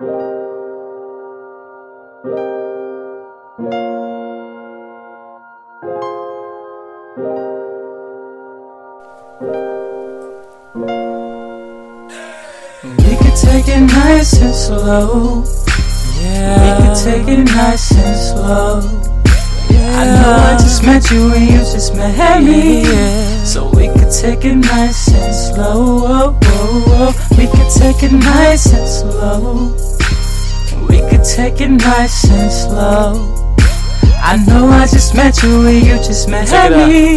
We could take it nice and slow. Yeah. We could take it nice and slow. Yeah. I know I just met you and you just met me. Yeah. So we could take it nice and slow. Oh, oh, oh. We could take it nice and slow. We could take it nice and slow. I know I just met you and you just met me.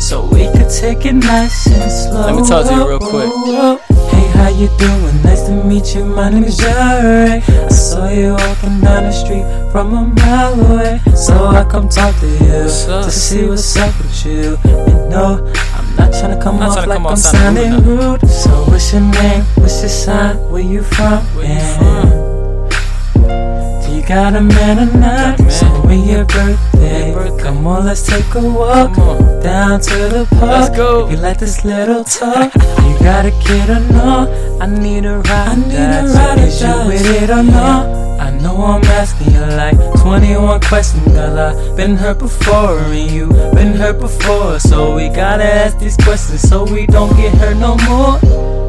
So we could take it nice and slow. Let me talk to you real quick. Hey, how you doing? Nice to meet you. My name is Jerry. I saw you walking down the street from a mile away. So I come talk to you to see what's up with you. And no, I'm not trying to come off like come I'm sounding rude. So what's your name? What's your sign? Where you from? Where you from? You got a man or not? So when your birthday, come on, let's take a walk down to the park. Let's go. If you like this little talk, you got a kid or no? I need a ride. I need a ride Is you with it or no? I know I'm asking you like 21 questions, girl. I've been hurt before, and you been hurt before. So we gotta ask these questions so we don't get hurt no more.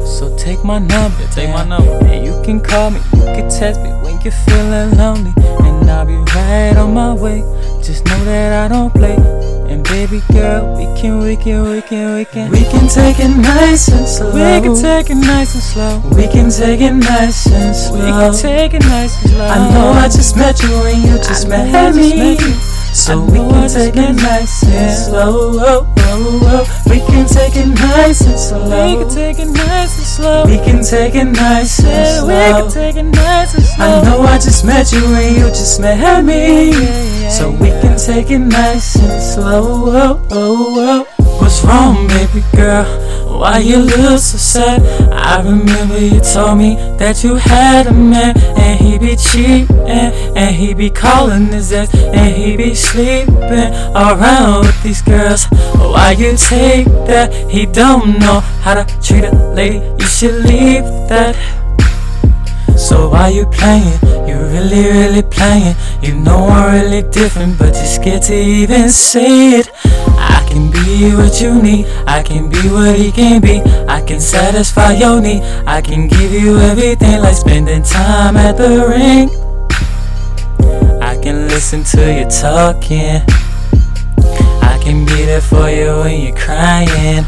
So take my number, take my number. and you can call me, you can text me you're feeling lonely, and I'll be right on my way. Just know that I don't play. And baby girl, we can, we can, we can, we can. We can take it nice and slow. We can take it nice and slow. We can take it nice and slow. We can take it nice and slow. I know I just met you and you just I met know I just me. met you. So we can take it nice and slow. Oh, oh, oh. We can take it nice and slow. We can take it nice and slow. We can take it nice and slow. we can take it nice and slow. I know I just met you and you just met me. So we can take it nice and slow. Oh, oh, oh. What's wrong, baby girl? Why you look so sad? I remember you told me that you had a man and he be cheating and he be calling his ex and he be sleeping around with these girls. Why you take that? He don't know how to treat a lady. You should leave that. So why you playing? You really, really playing. You know I'm really different, but you're scared to even say it. I can be what you need. I can be what he can be. I can satisfy your need. I can give you everything, like spending time at the ring. I can listen to you talking. I can be there for you when you're crying.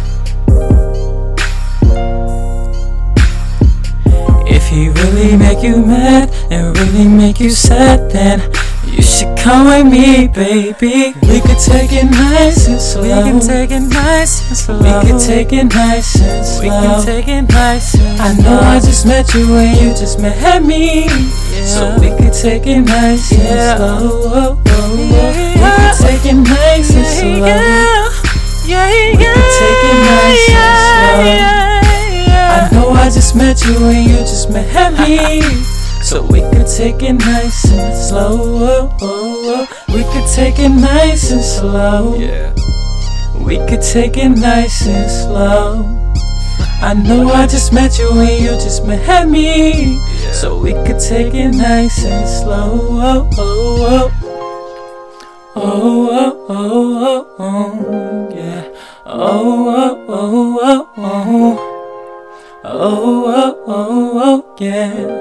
If he really make you mad and really make you sad, then you should come with me, baby. We could take it nice and slow. We can take it nice and slow. We could take it nice and slow. We can take it nice and slow. I know I just met you and you just met me. So we could take it nice Yeah. and slow. Oh, oh, oh. Yeah. We could take it nice and slow. Yeah, yeah, We could take it nice and slow. I know I just met you and you just met me. So we could take it nice and slow. Oh, oh, oh. We could take it nice and slow. Yeah. We could take it nice and slow. I know I just met you and you just met me. Yeah. So we could take it nice and slow. Oh, oh, oh. Oh, oh, oh, oh, oh, yeah. Oh, oh, oh, oh, oh. Oh, oh, oh, oh, yeah.